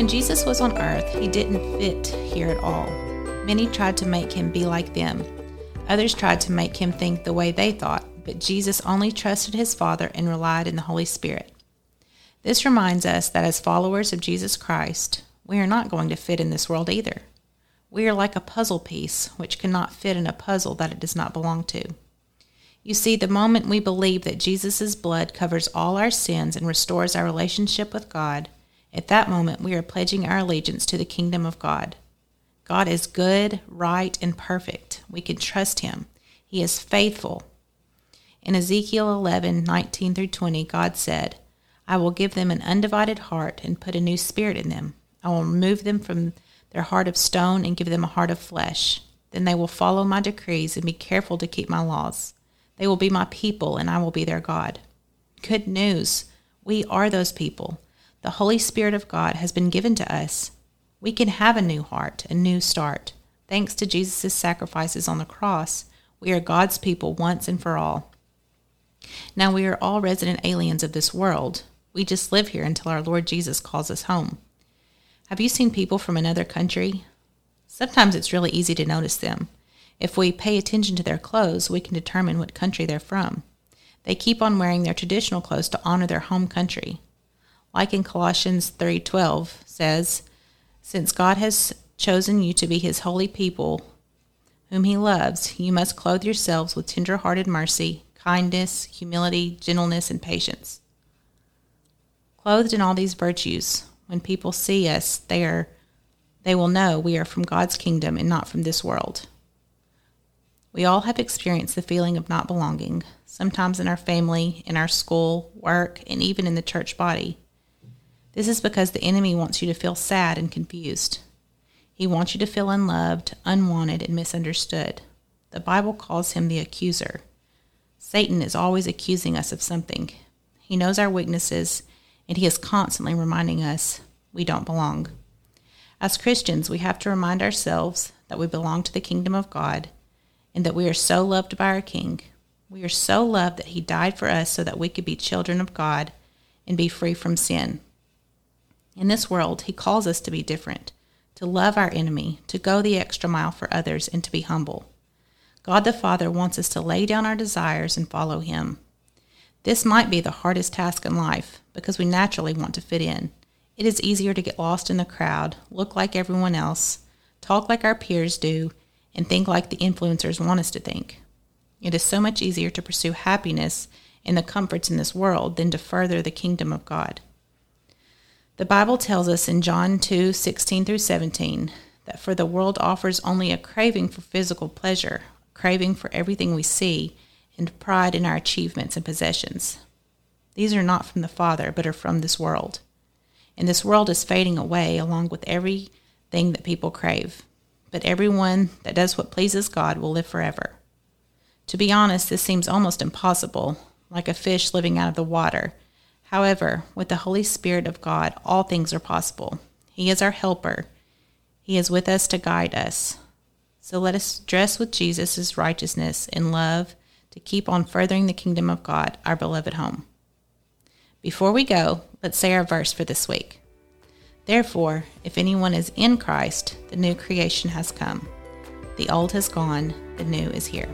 When Jesus was on earth, he didn't fit here at all. Many tried to make him be like them. Others tried to make him think the way they thought, but Jesus only trusted his Father and relied in the Holy Spirit. This reminds us that as followers of Jesus Christ, we are not going to fit in this world either. We are like a puzzle piece which cannot fit in a puzzle that it does not belong to. You see, the moment we believe that Jesus' blood covers all our sins and restores our relationship with God, at that moment we are pledging our allegiance to the kingdom of God. God is good, right, and perfect. We can trust him. He is faithful. In Ezekiel 11, 19 through 20, God said, I will give them an undivided heart and put a new spirit in them. I will remove them from their heart of stone and give them a heart of flesh. Then they will follow my decrees and be careful to keep my laws. They will be my people, and I will be their God. Good news. We are those people. The Holy Spirit of God has been given to us. We can have a new heart, a new start. Thanks to Jesus' sacrifices on the cross, we are God's people once and for all. Now we are all resident aliens of this world. We just live here until our Lord Jesus calls us home. Have you seen people from another country? Sometimes it's really easy to notice them. If we pay attention to their clothes, we can determine what country they're from. They keep on wearing their traditional clothes to honor their home country. Like in Colossians 3:12 says, "Since God has chosen you to be his holy people, whom he loves, you must clothe yourselves with tender-hearted mercy, kindness, humility, gentleness, and patience." Clothed in all these virtues, when people see us, they are they will know we are from God's kingdom and not from this world. We all have experienced the feeling of not belonging, sometimes in our family, in our school, work, and even in the church body. This is because the enemy wants you to feel sad and confused. He wants you to feel unloved, unwanted, and misunderstood. The Bible calls him the accuser. Satan is always accusing us of something. He knows our weaknesses, and he is constantly reminding us we don't belong. As Christians, we have to remind ourselves that we belong to the kingdom of God and that we are so loved by our King. We are so loved that He died for us so that we could be children of God and be free from sin. In this world, He calls us to be different, to love our enemy, to go the extra mile for others, and to be humble. God the Father wants us to lay down our desires and follow Him. This might be the hardest task in life because we naturally want to fit in. It is easier to get lost in the crowd, look like everyone else, talk like our peers do, and think like the influencers want us to think. It is so much easier to pursue happiness and the comforts in this world than to further the kingdom of God. The Bible tells us in John 2 16 through 17 that for the world offers only a craving for physical pleasure, craving for everything we see, and pride in our achievements and possessions. These are not from the Father, but are from this world. And this world is fading away along with everything that people crave but everyone that does what pleases God will live forever. To be honest, this seems almost impossible, like a fish living out of the water. However, with the Holy Spirit of God, all things are possible. He is our helper. He is with us to guide us. So let us dress with Jesus' righteousness and love to keep on furthering the kingdom of God, our beloved home. Before we go, let's say our verse for this week. Therefore, if anyone is in Christ, the new creation has come. The old has gone, the new is here.